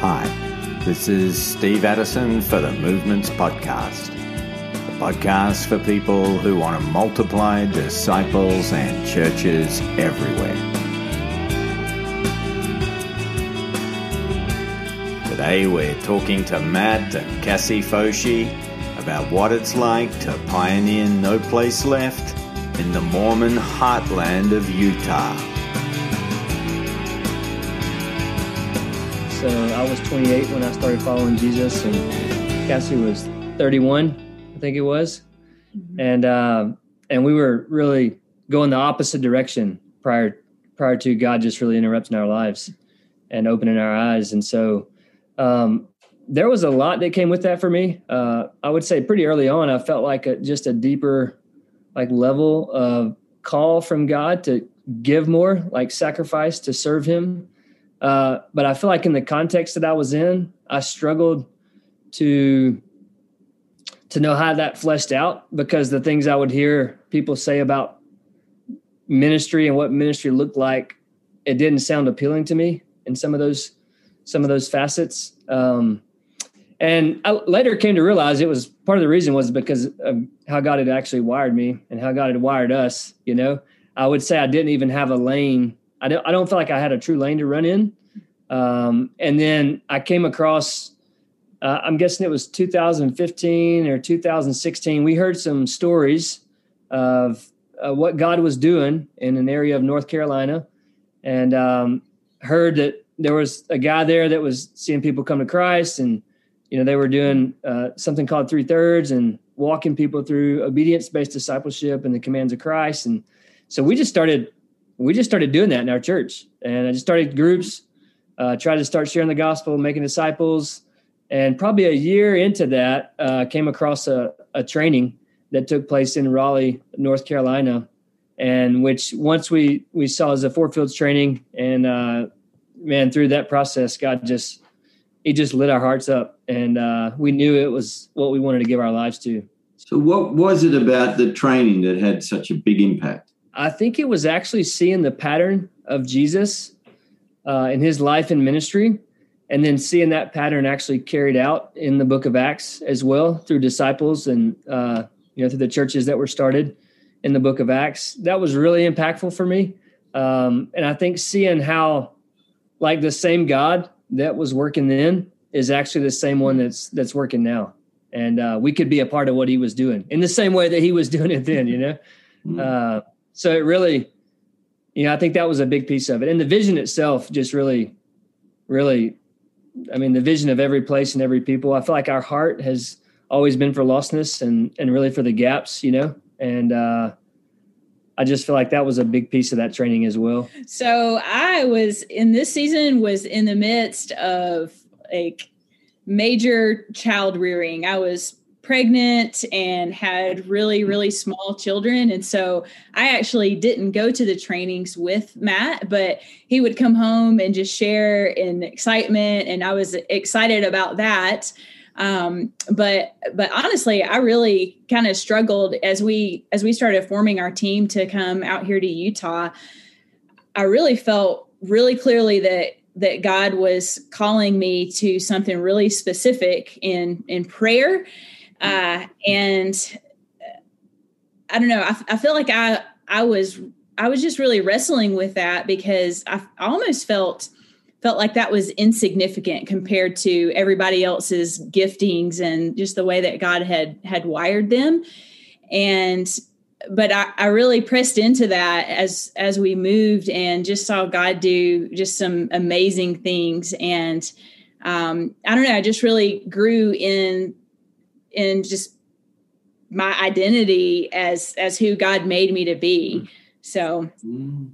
Hi, this is Steve Addison for the Movements Podcast, the podcast for people who want to multiply disciples and churches everywhere. Today we're talking to Matt and Cassie Foshi about what it's like to pioneer No Place Left in the Mormon heartland of Utah. So I was 28 when I started following Jesus, and Cassie was 31, I think it was, mm-hmm. and uh, and we were really going the opposite direction prior prior to God just really interrupting our lives and opening our eyes, and so um, there was a lot that came with that for me. Uh, I would say pretty early on, I felt like a, just a deeper like level of call from God to give more, like sacrifice to serve Him uh, but I feel like in the context that I was in, I struggled to to know how that fleshed out because the things I would hear people say about ministry and what ministry looked like, it didn't sound appealing to me in some of those some of those facets. Um, and I later came to realize it was part of the reason was because of how God had actually wired me and how God had wired us. You know, I would say I didn't even have a lane I don't I don't feel like I had a true lane to run in. Um, and then I came across uh, I'm guessing it was 2015 or 2016. We heard some stories of uh, what God was doing in an area of North Carolina, and um, heard that there was a guy there that was seeing people come to Christ, and you know they were doing uh, something called three thirds and walking people through obedience based discipleship and the commands of Christ. And so we just started we just started doing that in our church, and I just started groups, uh, tried to start sharing the gospel, making disciples, and probably a year into that, uh, came across a, a training that took place in Raleigh, North Carolina, and which once we we saw as a Four Fields training, and uh, man, through that process, God just he just lit our hearts up, and uh, we knew it was what we wanted to give our lives to. So, what was it about the training that had such a big impact? I think it was actually seeing the pattern of Jesus uh, in his life and ministry, and then seeing that pattern actually carried out in the book of Acts as well through disciples and uh, you know through the churches that were started in the book of Acts. That was really impactful for me, um, and I think seeing how like the same God that was working then is actually the same one that's that's working now, and uh, we could be a part of what He was doing in the same way that He was doing it then. You know. Mm so it really, you know, I think that was a big piece of it. And the vision itself just really, really, I mean, the vision of every place and every people. I feel like our heart has always been for lostness and and really for the gaps, you know. And uh I just feel like that was a big piece of that training as well. So I was in this season was in the midst of like major child rearing. I was pregnant and had really really small children. And so i actually didn't go to the trainings with matt but he would come home and just share in excitement. And i was excited about that. Um, but but honestly i really kind of struggled as we as we started forming our team to come out here to utah. I really felt really clearly that that god was calling me to something really specific in in prayer uh, and uh, I don't know. I, I feel like I I was I was just really wrestling with that because I, almost felt felt like that was insignificant compared to everybody else's giftings and just the way that God had had wired them. And but I, I really pressed into that as as we moved and just saw God do just some amazing things. And um, I don't know, I just really grew in in just my identity as as who God made me to be. So, mm,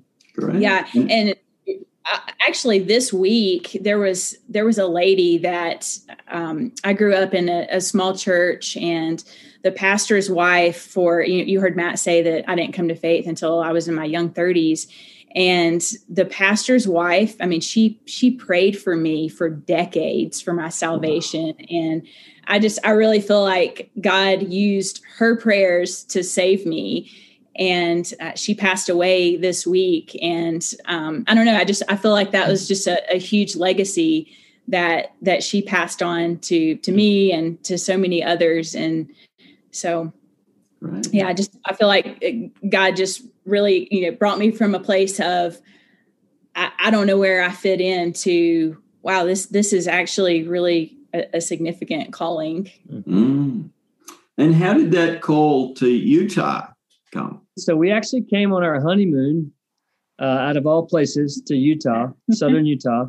yeah, and uh, actually, this week there was there was a lady that um, I grew up in a, a, small church, and the pastor's wife. For you, you heard Matt say that I didn't come to faith until I was in my young thirties, and the pastor's wife. I mean, she she prayed for me for decades for my salvation, and I just, I really feel like God used her prayers to save me. And uh, she passed away this week. And um, I don't know, I just, I feel like that was just a, a huge legacy that that she passed on to to me and to so many others and so right. yeah i just i feel like god just really you know brought me from a place of i, I don't know where i fit into wow this this is actually really a, a significant calling mm. and how did that call to utah come so we actually came on our honeymoon uh, out of all places to utah southern utah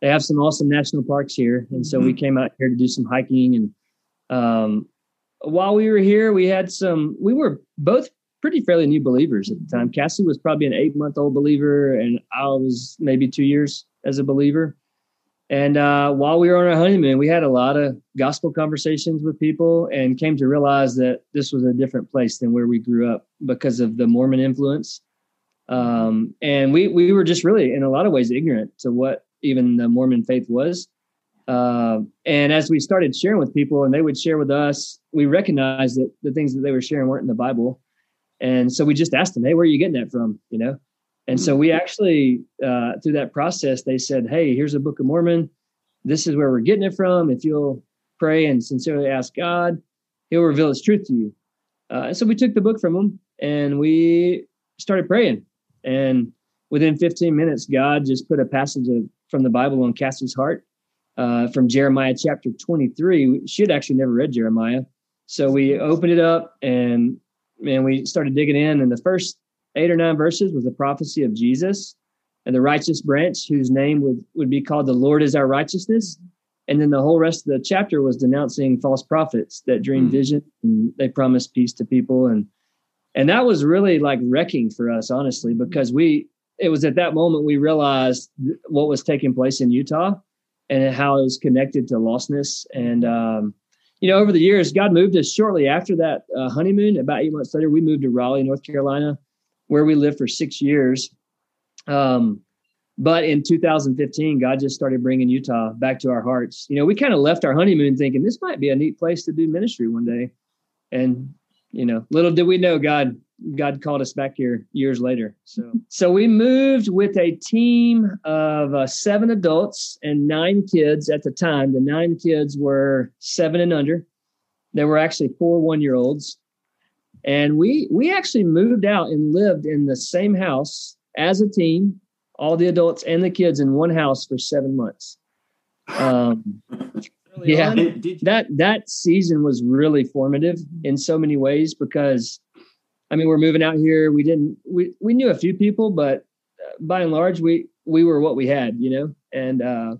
they have some awesome national parks here, and so mm-hmm. we came out here to do some hiking. And um, while we were here, we had some. We were both pretty fairly new believers at the time. Cassie was probably an eight month old believer, and I was maybe two years as a believer. And uh, while we were on our honeymoon, we had a lot of gospel conversations with people and came to realize that this was a different place than where we grew up because of the Mormon influence. Um, and we we were just really, in a lot of ways, ignorant to what even the Mormon faith was. Uh, and as we started sharing with people and they would share with us, we recognized that the things that they were sharing weren't in the Bible. And so we just asked them, Hey, where are you getting that from? You know? And so we actually, uh, through that process, they said, Hey, here's a book of Mormon. This is where we're getting it from. If you'll pray and sincerely ask God, he'll reveal his truth to you. Uh, and so we took the book from them and we started praying. And within 15 minutes, God just put a passage of from the Bible on Cassie's heart uh, from Jeremiah chapter 23. She had actually never read Jeremiah. So we opened it up and man, we started digging in. And the first eight or nine verses was a prophecy of Jesus and the righteous branch, whose name would, would be called the Lord is our righteousness. And then the whole rest of the chapter was denouncing false prophets that dream mm. vision and they promised peace to people. And and that was really like wrecking for us, honestly, because we it was at that moment we realized what was taking place in Utah and how it was connected to lostness. And, um, you know, over the years, God moved us shortly after that uh, honeymoon. About eight months later, we moved to Raleigh, North Carolina, where we lived for six years. Um, but in 2015, God just started bringing Utah back to our hearts. You know, we kind of left our honeymoon thinking this might be a neat place to do ministry one day. And, you know, little did we know God God called us back here years later. So, so we moved with a team of uh, seven adults and nine kids at the time. The nine kids were seven and under. There were actually four one year olds, and we we actually moved out and lived in the same house as a team, all the adults and the kids in one house for seven months. Um, yeah, that that season was really formative in so many ways because I mean, we're moving out here. We didn't, we, we knew a few people, but uh, by and large, we, we were what we had, you know, and, uh,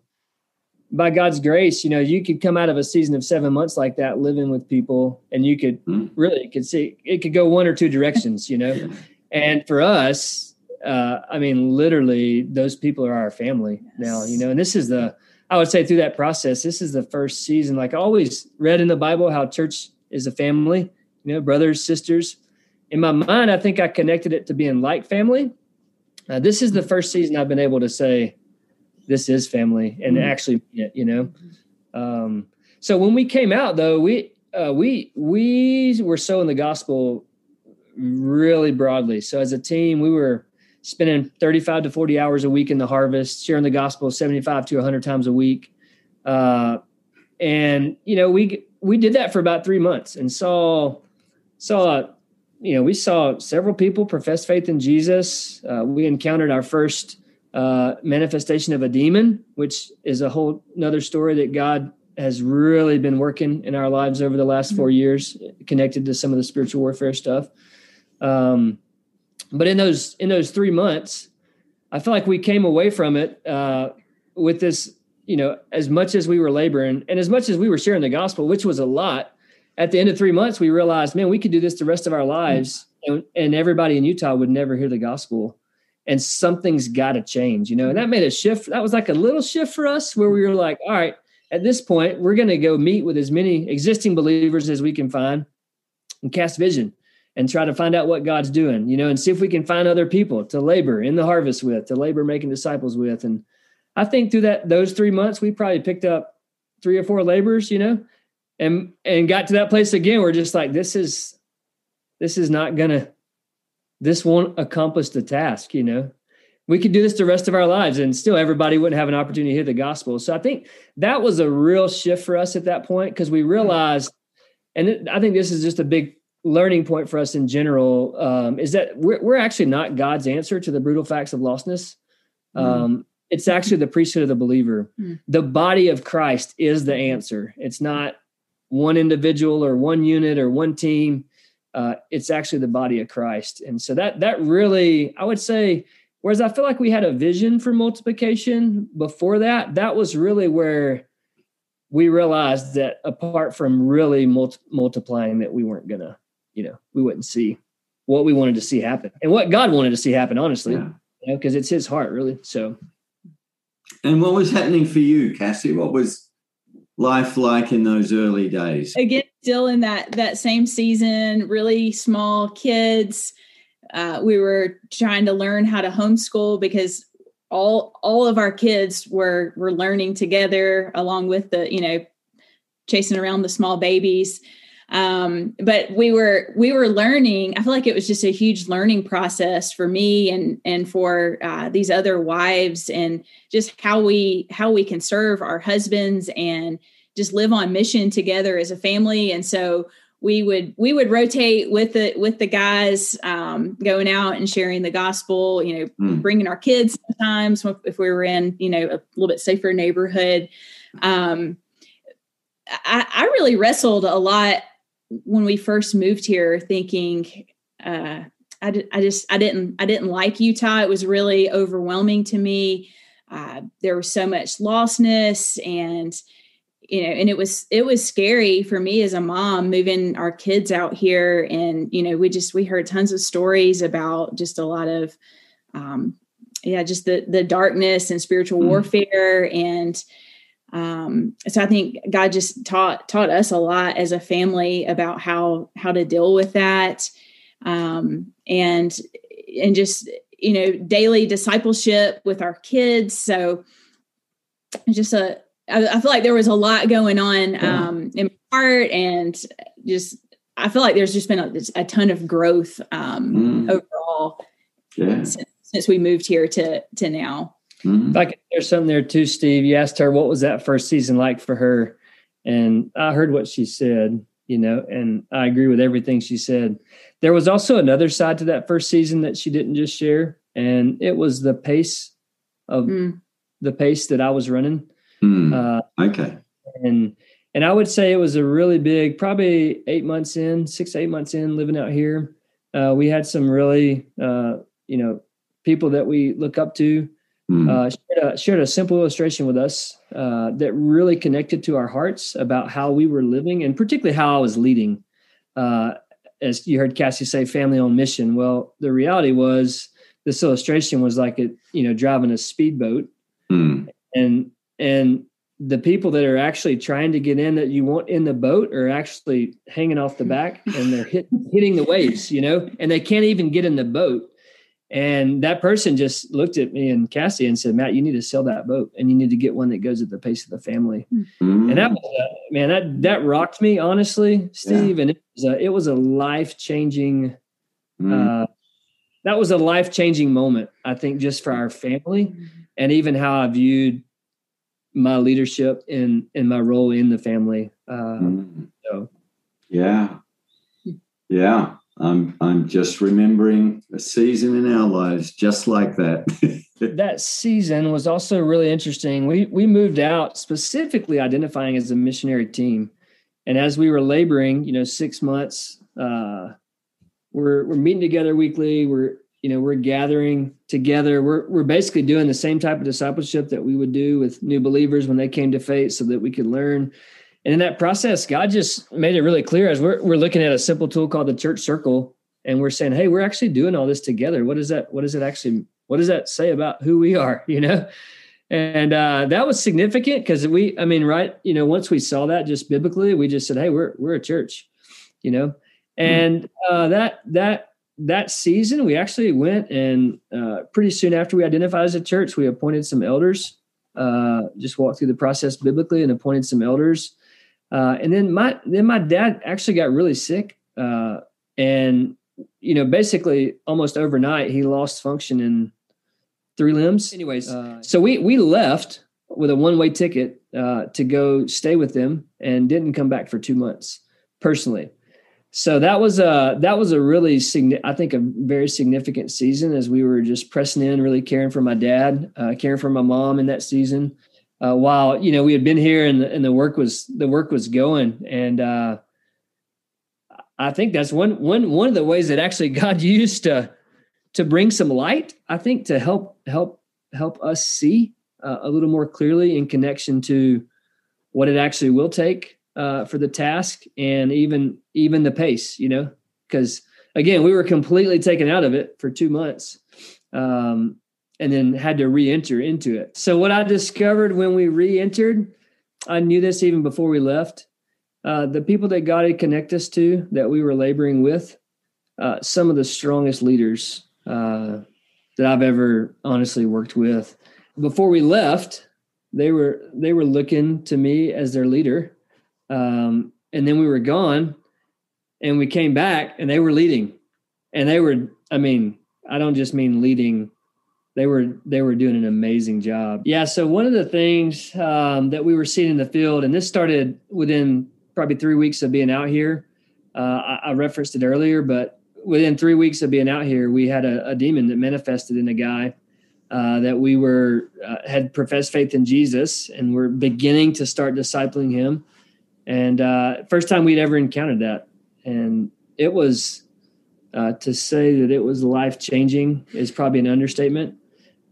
by God's grace, you know, you could come out of a season of seven months like that, living with people, and you could mm. really could see it could go one or two directions, you know. And for us, uh, I mean, literally, those people are our family yes. now, you know. And this is the, I would say, through that process, this is the first season. Like I always read in the Bible, how church is a family, you know, brothers, sisters in my mind, I think I connected it to being like family. Uh, this is the first season I've been able to say this is family and mm-hmm. actually, you know. Um, so when we came out, though, we uh, we we were sowing the gospel really broadly. So as a team, we were spending 35 to 40 hours a week in the harvest, sharing the gospel 75 to 100 times a week. Uh, and you know, we we did that for about three months and saw saw you know, we saw several people profess faith in Jesus. Uh, we encountered our first uh, manifestation of a demon, which is a whole another story that God has really been working in our lives over the last four years, connected to some of the spiritual warfare stuff. Um, but in those in those three months, I feel like we came away from it uh, with this, you know, as much as we were laboring and as much as we were sharing the gospel, which was a lot at the end of three months, we realized, man, we could do this the rest of our lives, and, and everybody in Utah would never hear the gospel. And something's got to change, you know. And that made a shift. That was like a little shift for us, where we were like, all right, at this point, we're going to go meet with as many existing believers as we can find, and cast vision, and try to find out what God's doing, you know, and see if we can find other people to labor in the harvest with, to labor making disciples with. And I think through that those three months, we probably picked up three or four laborers, you know, and and got to that place again we're just like this is this is not gonna this won't accomplish the task you know we could do this the rest of our lives and still everybody wouldn't have an opportunity to hear the gospel. So I think that was a real shift for us at that point because we realized, and it, I think this is just a big learning point for us in general, um, is that we're, we're actually not God's answer to the brutal facts of lostness. Mm. Um, it's actually the priesthood of the believer. Mm. The body of Christ is the answer. It's not one individual or one unit or one team. Uh, it's actually the body of Christ. And so that that really, I would say, whereas I feel like we had a vision for multiplication before that, that was really where we realized that apart from really multi- multiplying, that we weren't gonna, you know, we wouldn't see what we wanted to see happen and what God wanted to see happen, honestly, yeah. you know, because it's His heart, really. So. And what was happening for you, Cassie? What was life like in those early days? Again, still in that that same season, really small kids. Uh, we were trying to learn how to homeschool because all all of our kids were were learning together along with the you know chasing around the small babies um, but we were we were learning i feel like it was just a huge learning process for me and and for uh, these other wives and just how we how we can serve our husbands and just live on mission together as a family and so we would we would rotate with the with the guys um, going out and sharing the gospel you know mm. bringing our kids sometimes if we were in you know a little bit safer neighborhood um, I, I really wrestled a lot when we first moved here thinking uh, I, I just i didn't i didn't like utah. It was really overwhelming to me. Uh, there was so much lostness and you know and it was it was scary for me as a mom moving our kids out here. And you know we just we heard tons of stories about just a lot of um yeah just the the darkness and spiritual mm. warfare and um, so I think God just taught taught us a lot as a family about how how to deal with that, um, and and just you know daily discipleship with our kids. So just a I, I feel like there was a lot going on yeah. um, in my heart, and just I feel like there's just been a, a ton of growth um, mm. overall yeah. since, since we moved here to to now. Mm-hmm. Like there's something there too, Steve. You asked her what was that first season like for her, and I heard what she said. You know, and I agree with everything she said. There was also another side to that first season that she didn't just share, and it was the pace of mm. the pace that I was running. Mm. Uh, okay, and and I would say it was a really big, probably eight months in, six eight months in, living out here. Uh, we had some really, uh, you know, people that we look up to mm. uh, shared, a, shared, a, simple illustration with us uh, that really connected to our hearts about how we were living and particularly how I was leading. Uh, as you heard Cassie say, family on mission. Well, the reality was this illustration was like it, you know driving a speedboat, mm. and and the people that are actually trying to get in that you want in the boat are actually hanging off the back and they're hit, hitting the waves, you know, and they can't even get in the boat. And that person just looked at me and Cassie and said, Matt, you need to sell that boat and you need to get one that goes at the pace of the family. Mm-hmm. And that was, uh, man, that, that rocked me, honestly, Steve. Yeah. And it was a, it was a life changing, mm-hmm. uh, that was a life changing moment, I think, just for our family mm-hmm. and even how I viewed my leadership in, in my role in the family. Uh, mm-hmm. so, yeah. Yeah. I'm I'm just remembering a season in our lives just like that. that season was also really interesting. We we moved out specifically identifying as a missionary team, and as we were laboring, you know, six months, uh, we're we're meeting together weekly. We're you know we're gathering together. We're we're basically doing the same type of discipleship that we would do with new believers when they came to faith, so that we could learn and in that process, God just made it really clear as we're we're looking at a simple tool called the church circle, and we're saying, hey, we're actually doing all this together. What does that? What does it actually? What does that say about who we are? You know, and uh, that was significant because we, I mean, right, you know, once we saw that just biblically, we just said, hey, we're we're a church, you know, and uh, that that that season we actually went and uh, pretty soon after we identified as a church, we appointed some elders. Uh, just walked through the process biblically and appointed some elders uh, and then my then my dad actually got really sick, uh, and you know basically almost overnight he lost function in three limbs. Anyways, uh, so we we left with a one way ticket uh, to go stay with them and didn't come back for two months personally. So that was a that was a really I think a very significant season as we were just pressing in, really caring for my dad, uh, caring for my mom in that season. Uh, while you know we had been here and the, and the work was the work was going, and uh, I think that's one one one of the ways that actually God used to to bring some light. I think to help help help us see uh, a little more clearly in connection to what it actually will take uh, for the task and even even the pace. You know, because again, we were completely taken out of it for two months, um, and then had to re-enter into it. So what I discovered when we re-entered, I knew this even before we left. Uh, the people that God had connected us to, that we were laboring with, uh, some of the strongest leaders uh, that I've ever honestly worked with before we left, they were they were looking to me as their leader, um, and then we were gone, and we came back, and they were leading, and they were. I mean, I don't just mean leading. They were they were doing an amazing job. Yeah. So one of the things um, that we were seeing in the field, and this started within probably three weeks of being out here. Uh, I, I referenced it earlier, but within three weeks of being out here, we had a, a demon that manifested in a guy uh, that we were uh, had professed faith in Jesus and we're beginning to start discipling him. And uh, first time we'd ever encountered that, and it was uh, to say that it was life changing is probably an understatement.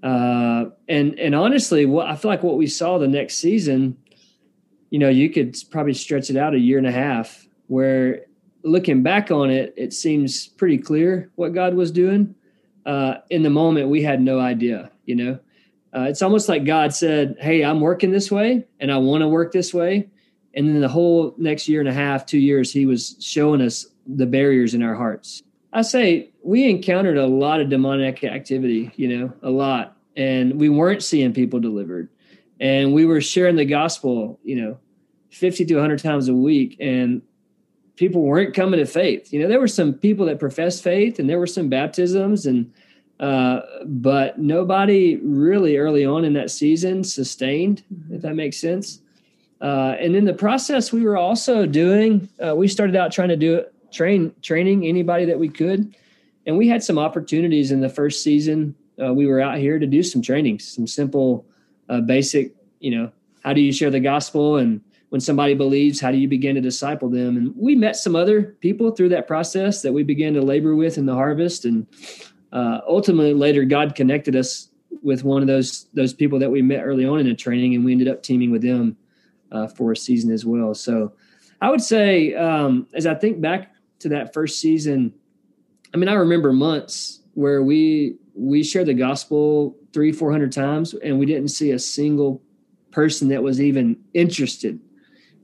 Uh, and and honestly, what I feel like what we saw the next season, you know, you could probably stretch it out a year and a half. Where looking back on it, it seems pretty clear what God was doing uh, in the moment we had no idea you know uh, it's almost like god said hey i'm working this way and i want to work this way and then the whole next year and a half two years he was showing us the barriers in our hearts i say we encountered a lot of demonic activity you know a lot and we weren't seeing people delivered and we were sharing the gospel you know 50 to 100 times a week and people weren't coming to faith. You know, there were some people that professed faith and there were some baptisms and uh, but nobody really early on in that season sustained, if that makes sense. Uh, and in the process, we were also doing. Uh, we started out trying to do it, train training anybody that we could, and we had some opportunities in the first season. Uh, we were out here to do some trainings, some simple, uh, basic. You know, how do you share the gospel and when somebody believes, how do you begin to disciple them? And we met some other people through that process that we began to labor with in the harvest. And uh, ultimately, later, God connected us with one of those those people that we met early on in the training, and we ended up teaming with them uh, for a season as well. So, I would say, um, as I think back to that first season, I mean, I remember months where we we shared the gospel three, four hundred times, and we didn't see a single person that was even interested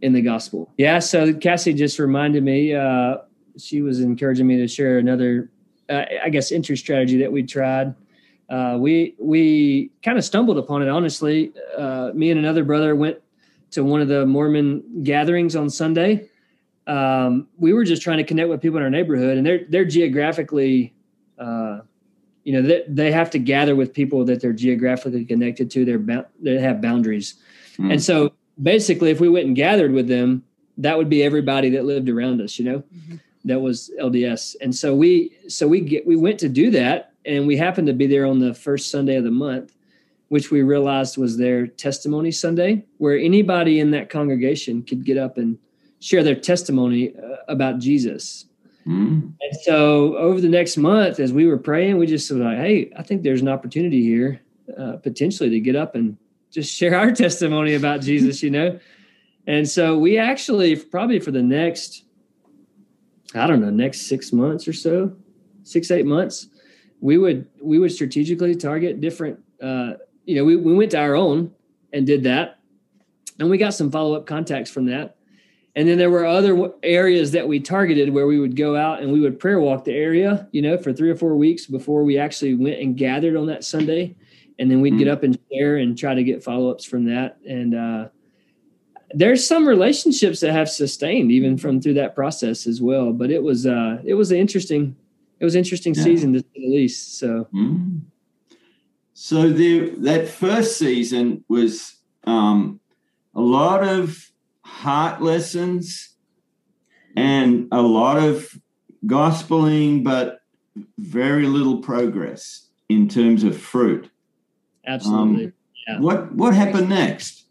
in the gospel. Yeah. So Cassie just reminded me, uh, she was encouraging me to share another, uh, I guess, entry strategy that we tried. Uh, we we kind of stumbled upon it. Honestly, uh, me and another brother went to one of the Mormon gatherings on Sunday. Um, we were just trying to connect with people in our neighborhood, and they're they're geographically, uh, you know, they, they have to gather with people that they're geographically connected to. They're they have boundaries, mm. and so basically, if we went and gathered with them, that would be everybody that lived around us, you know, mm-hmm. that was LDS. And so we, so we get, we went to do that and we happened to be there on the first Sunday of the month, which we realized was their testimony Sunday, where anybody in that congregation could get up and share their testimony uh, about Jesus. Mm. And so over the next month, as we were praying, we just said, like, Hey, I think there's an opportunity here, uh, potentially to get up and just share our testimony about Jesus, you know? And so we actually probably for the next, I don't know, next six months or so, six, eight months, we would we would strategically target different uh, you know, we, we went to our own and did that. And we got some follow-up contacts from that. And then there were other areas that we targeted where we would go out and we would prayer walk the area, you know, for three or four weeks before we actually went and gathered on that Sunday and then we'd mm-hmm. get up and share and try to get follow-ups from that and uh, there's some relationships that have sustained even from through that process as well but it was uh, it was an interesting it was interesting yeah. season to say the least so mm-hmm. So the that first season was um, a lot of heart lessons and a lot of gospeling, but very little progress in terms of fruit. Absolutely. Um, yeah. What what happened next?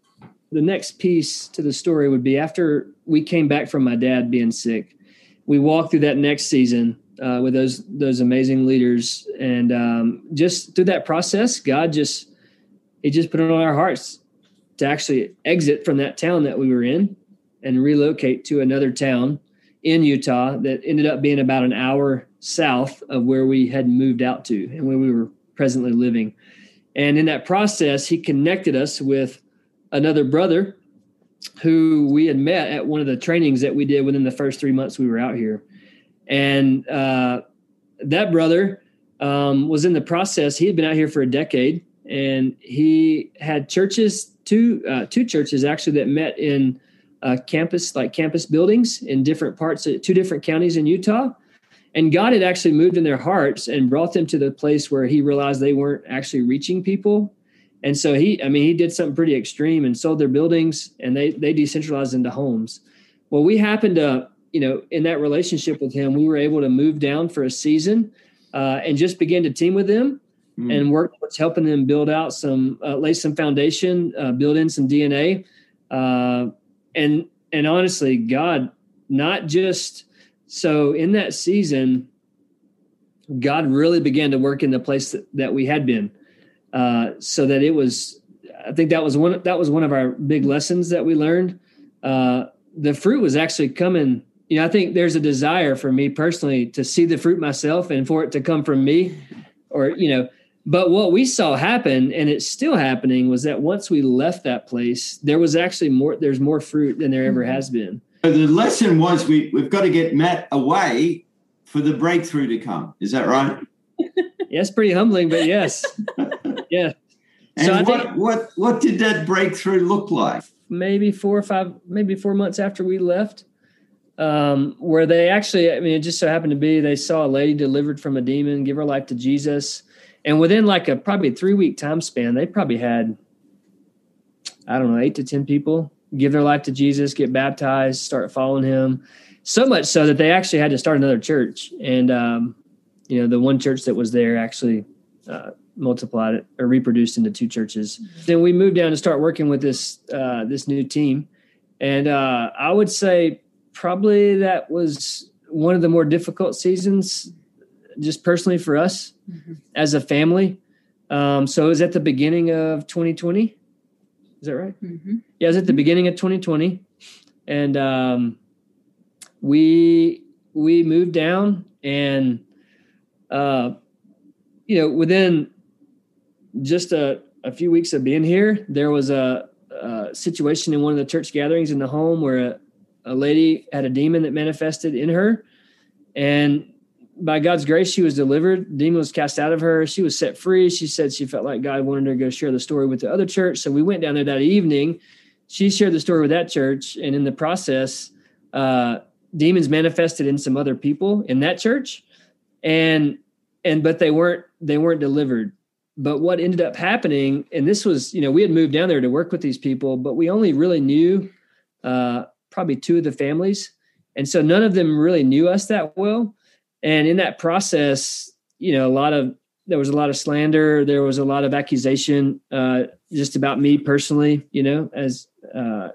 The next piece to the story would be after we came back from my dad being sick. We walked through that next season uh, with those those amazing leaders, and um, just through that process, God just He just put it on our hearts to actually exit from that town that we were in and relocate to another town in Utah that ended up being about an hour south of where we had moved out to and where we were presently living. And in that process, he connected us with another brother who we had met at one of the trainings that we did within the first three months we were out here. And uh, that brother um, was in the process. He had been out here for a decade, and he had churches, two uh, two churches actually that met in uh, campus, like campus buildings in different parts, of, two different counties in Utah. And God had actually moved in their hearts and brought them to the place where He realized they weren't actually reaching people. And so he, I mean, he did something pretty extreme and sold their buildings, and they they decentralized into homes. Well, we happened to you know, in that relationship with him, we were able to move down for a season uh, and just begin to team with them mm. and work towards helping them build out some, uh, lay some foundation, uh, build in some DNA, uh, and and honestly, God, not just so in that season, God really began to work in the place that, that we had been, uh, so that it was. I think that was one. That was one of our big lessons that we learned. Uh, the fruit was actually coming you know, I think there's a desire for me personally to see the fruit myself and for it to come from me or, you know, but what we saw happen and it's still happening was that once we left that place, there was actually more, there's more fruit than there ever mm-hmm. has been. So the lesson was we, we've got to get Matt away for the breakthrough to come. Is that right? yes, pretty humbling, but yes. yeah. And so what, think, what what did that breakthrough look like? Maybe four or five, maybe four months after we left um, where they actually, I mean, it just so happened to be they saw a lady delivered from a demon, give her life to Jesus. And within like a probably three week time span, they probably had, I don't know, eight to 10 people give their life to Jesus, get baptized, start following him. So much so that they actually had to start another church. And, um, you know, the one church that was there actually uh, multiplied it or reproduced into two churches. Mm-hmm. Then we moved down to start working with this uh, this new team, and uh, I would say probably that was one of the more difficult seasons, just personally for us mm-hmm. as a family. Um, so it was at the beginning of 2020. Is that right? Mm-hmm. Yeah, it was at the beginning of 2020, and um, we we moved down, and uh, you know, within just a, a few weeks of being here, there was a, a situation in one of the church gatherings in the home where a, a lady had a demon that manifested in her and by God's grace, she was delivered. Demon was cast out of her. She was set free. She said she felt like God wanted her to go share the story with the other church. So we went down there that evening. She shared the story with that church, and in the process, uh, demons manifested in some other people in that church, and and but they weren't they weren't delivered. But what ended up happening, and this was you know we had moved down there to work with these people, but we only really knew uh, probably two of the families. And so none of them really knew us that well. And in that process, you know, a lot of there was a lot of slander, there was a lot of accusation uh, just about me personally, you know, as uh,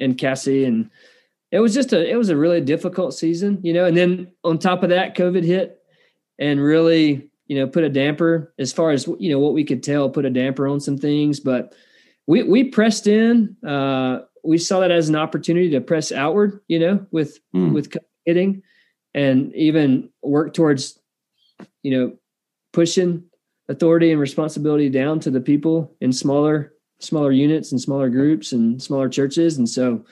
and Cassie and it was just a it was a really difficult season, you know. And then on top of that, COVID hit and really, you know, put a damper as far as you know what we could tell, put a damper on some things. But we we pressed in. Uh, we saw that as an opportunity to press outward, you know, with mm. with hitting, and even work towards, you know, pushing authority and responsibility down to the people in smaller smaller units and smaller groups and smaller churches. And so,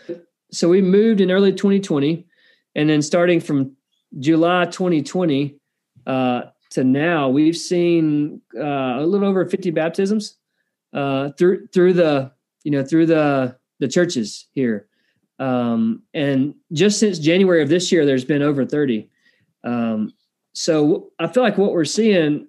so we moved in early 2020, and then starting from July 2020 uh, to now, we've seen uh, a little over 50 baptisms uh, through through the you know through the the churches here. Um, and just since January of this year, there's been over 30. Um, so I feel like what we're seeing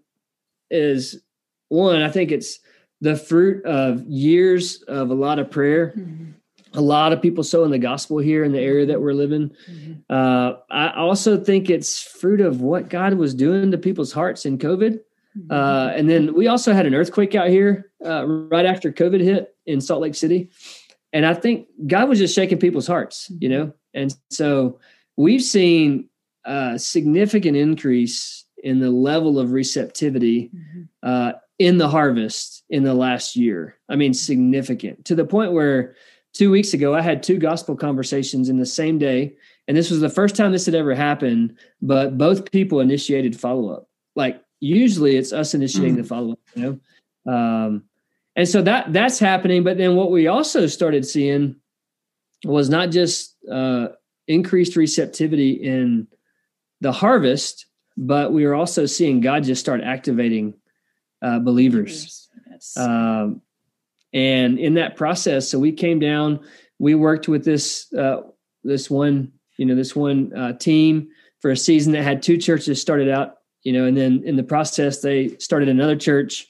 is one, I think it's the fruit of years of a lot of prayer. Mm-hmm. A lot of people sowing the gospel here in the area that we're living. Mm-hmm. Uh, I also think it's fruit of what God was doing to people's hearts in COVID. Mm-hmm. Uh, and then we also had an earthquake out here uh, right after COVID hit in Salt Lake City. And I think God was just shaking people's hearts, you know? And so we've seen a significant increase in the level of receptivity mm-hmm. uh, in the harvest in the last year. I mean, significant to the point where two weeks ago I had two gospel conversations in the same day. And this was the first time this had ever happened, but both people initiated follow up. Like usually it's us initiating mm-hmm. the follow up, you know? Um, and so that that's happening. But then what we also started seeing was not just uh, increased receptivity in the harvest, but we were also seeing God just start activating uh, believers. Yes. Um, and in that process, so we came down, we worked with this uh, this one, you know, this one uh, team for a season that had two churches started out, you know, and then in the process they started another church.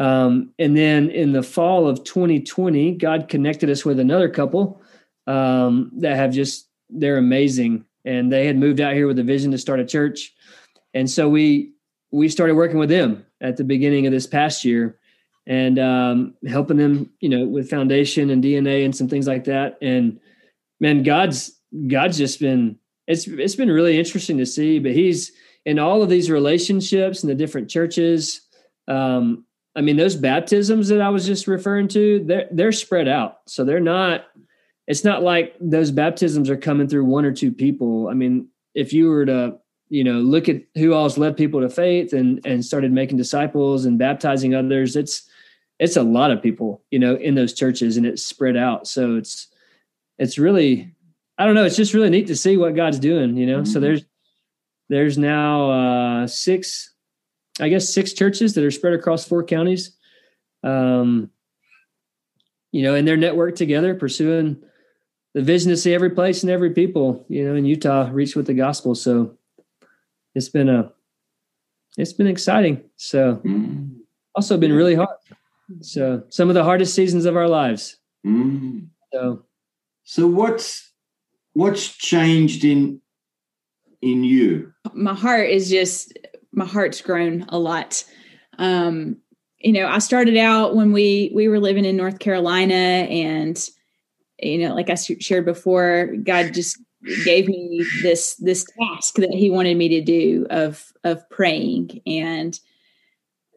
Um, and then in the fall of 2020, God connected us with another couple um, that have just they're amazing, and they had moved out here with a vision to start a church, and so we we started working with them at the beginning of this past year and um, helping them, you know, with foundation and DNA and some things like that. And man, God's God's just been it's it's been really interesting to see. But He's in all of these relationships and the different churches. Um, I mean, those baptisms that I was just referring to, they're they're spread out, so they're not. It's not like those baptisms are coming through one or two people. I mean, if you were to you know look at who all's led people to faith and and started making disciples and baptizing others it's it's a lot of people you know in those churches and it's spread out so it's it's really i don't know it's just really neat to see what god's doing you know mm-hmm. so there's there's now uh six i guess six churches that are spread across four counties um you know and they're networked together pursuing the vision to see every place and every people you know in utah reach with the gospel so it's been a it's been exciting. So mm. also been really hard. So some of the hardest seasons of our lives. Mm. So so what's what's changed in in you? My heart is just my heart's grown a lot. Um, you know, I started out when we we were living in North Carolina and you know, like I shared before, God just gave me this this task that he wanted me to do of of praying and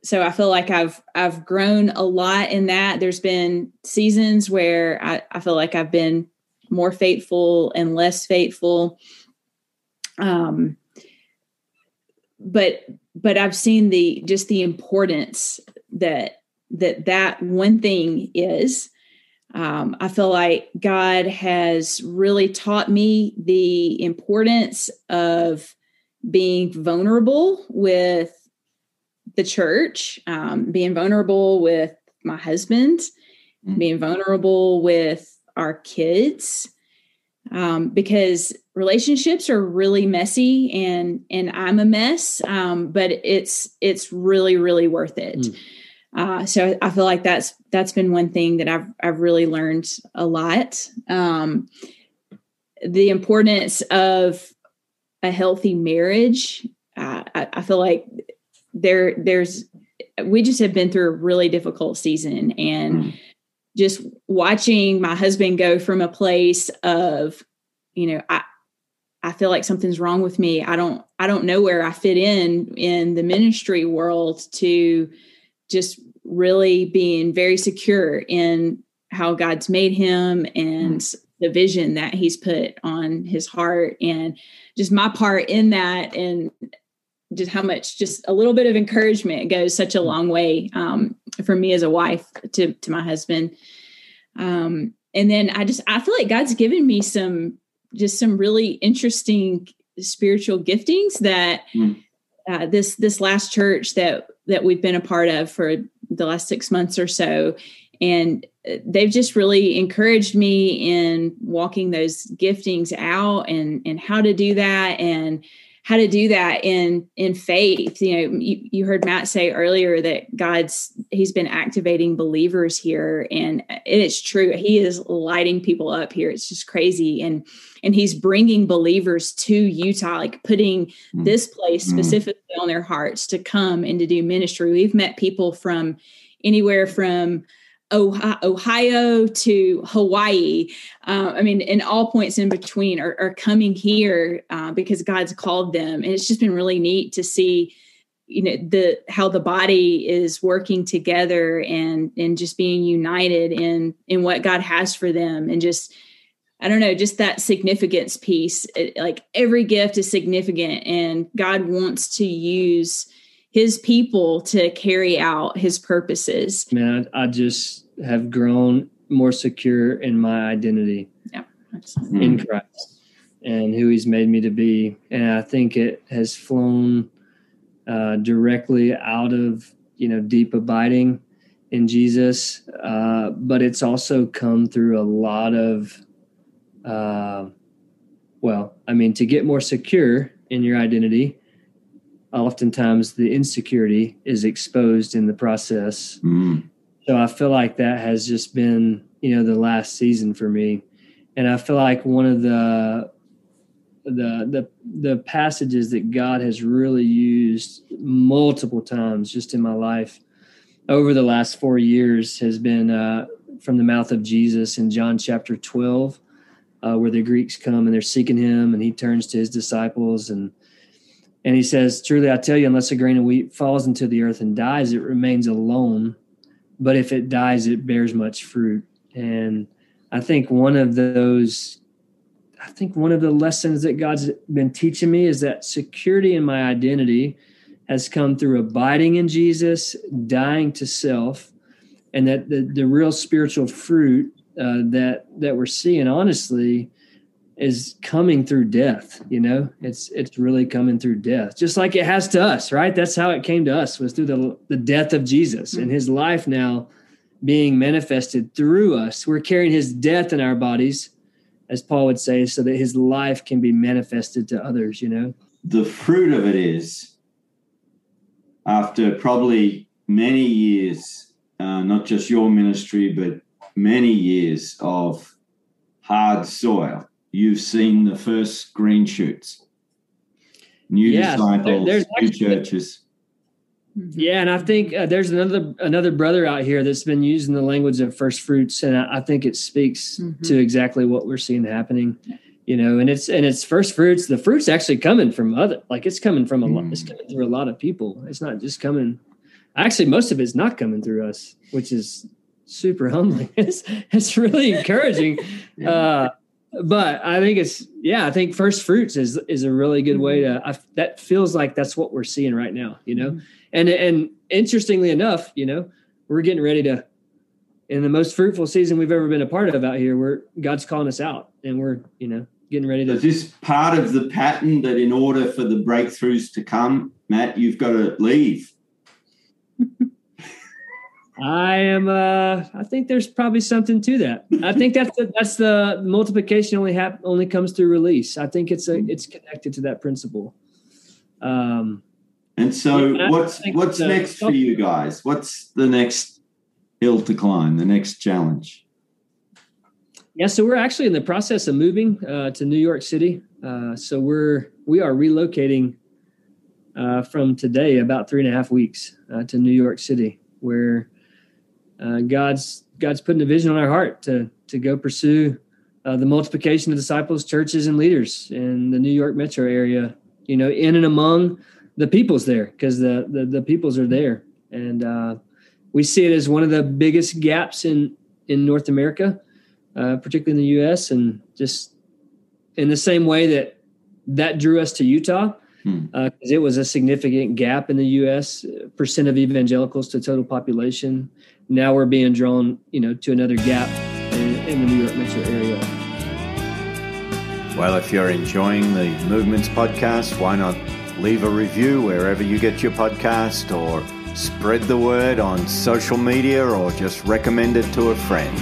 so I feel like I've I've grown a lot in that. There's been seasons where I, I feel like I've been more faithful and less faithful. Um but but I've seen the just the importance that that that one thing is um, I feel like God has really taught me the importance of being vulnerable with the church, um, being vulnerable with my husband, mm-hmm. being vulnerable with our kids, um, because relationships are really messy and and I'm a mess, um, but it's it's really really worth it. Mm. Uh, so I feel like that's that's been one thing that I've I've really learned a lot. Um, the importance of a healthy marriage. Uh, I, I, feel like there there's we just have been through a really difficult season and mm. Just watching my husband go from a place of you know I I feel like something's wrong with me. I don't I don't know where I fit in in the ministry world to just really being very secure in how God's made him and mm. the vision that he's put on his heart and just my part in that and just how much just a little bit of encouragement goes such a mm. long way um, for me as a wife to to my husband um, and then i just i feel like god's given me some just some really interesting spiritual giftings that mm. uh, this this last church that that we've been a part of for the last six months or so. And they've just really encouraged me in walking those giftings out and, and how to do that and how to do that in in faith you know you, you heard matt say earlier that god's he's been activating believers here and it's true he is lighting people up here it's just crazy and and he's bringing believers to utah like putting mm. this place mm. specifically mm. on their hearts to come and to do ministry we've met people from anywhere from Ohio to Hawaii. Uh, I mean, and all points in between are, are coming here uh, because God's called them, and it's just been really neat to see, you know, the how the body is working together and and just being united in in what God has for them, and just I don't know, just that significance piece. It, like every gift is significant, and God wants to use his people to carry out his purposes. Man, I, I just have grown more secure in my identity yeah, in Christ and who he's made me to be. And I think it has flown uh, directly out of, you know, deep abiding in Jesus. Uh, but it's also come through a lot of, uh, well, I mean, to get more secure in your identity, oftentimes the insecurity is exposed in the process. Mm. So I feel like that has just been, you know, the last season for me. And I feel like one of the the the the passages that God has really used multiple times just in my life over the last 4 years has been uh, from the mouth of Jesus in John chapter 12 uh, where the Greeks come and they're seeking him and he turns to his disciples and and he says, Truly I tell you, unless a grain of wheat falls into the earth and dies, it remains alone. But if it dies, it bears much fruit. And I think one of those, I think one of the lessons that God's been teaching me is that security in my identity has come through abiding in Jesus, dying to self, and that the, the real spiritual fruit uh, that that we're seeing, honestly, is coming through death you know? It's it's really coming through death just like it has to us right? That's how it came to us was through the the death of jesus and his life now being manifested through us. We're carrying his death in our bodies as paul would say so that his life can be manifested to others you know? The fruit of it is after probably many years uh, not just your ministry but many years of hard soil you've seen the first green shoots, new yeah, disciples, there, new churches. Yeah, and I think uh, there's another another brother out here that's been using the language of first fruits, and I, I think it speaks mm-hmm. to exactly what we're seeing happening. You know, and it's and it's first fruits. The fruits actually coming from other, like it's coming from a lot. It's mm. coming through a lot of people. It's not just coming. Actually, most of it's not coming through us, which is super humbling. It's it's really encouraging. yeah. uh, but I think it's yeah. I think first fruits is is a really good way to. I, that feels like that's what we're seeing right now, you know. Mm-hmm. And and interestingly enough, you know, we're getting ready to in the most fruitful season we've ever been a part of out here. We're God's calling us out, and we're you know getting ready to. Is this part of the pattern that in order for the breakthroughs to come, Matt, you've got to leave. I am. Uh, I think there's probably something to that. I think that's the, that's the multiplication only hap- only comes through release. I think it's a it's connected to that principle. Um, and so, yeah, what's what's next for you guys? What's the next hill to climb? The next challenge? Yeah, so we're actually in the process of moving uh, to New York City. Uh, so we're we are relocating uh, from today about three and a half weeks uh, to New York City, where uh, God's God's putting a vision on our heart to to go pursue uh, the multiplication of disciples, churches, and leaders in the New York metro area. You know, in and among the peoples there, because the, the, the peoples are there, and uh, we see it as one of the biggest gaps in in North America, uh, particularly in the U.S. And just in the same way that that drew us to Utah, because hmm. uh, it was a significant gap in the U.S. percent of evangelicals to total population now we're being drawn, you know, to another gap in, in the New York metro area. Well, if you're enjoying the Movements podcast, why not leave a review wherever you get your podcast or spread the word on social media or just recommend it to a friend.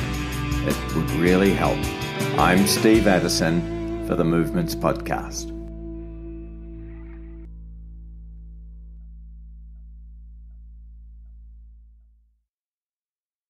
It would really help. I'm Steve Addison for the Movements Podcast.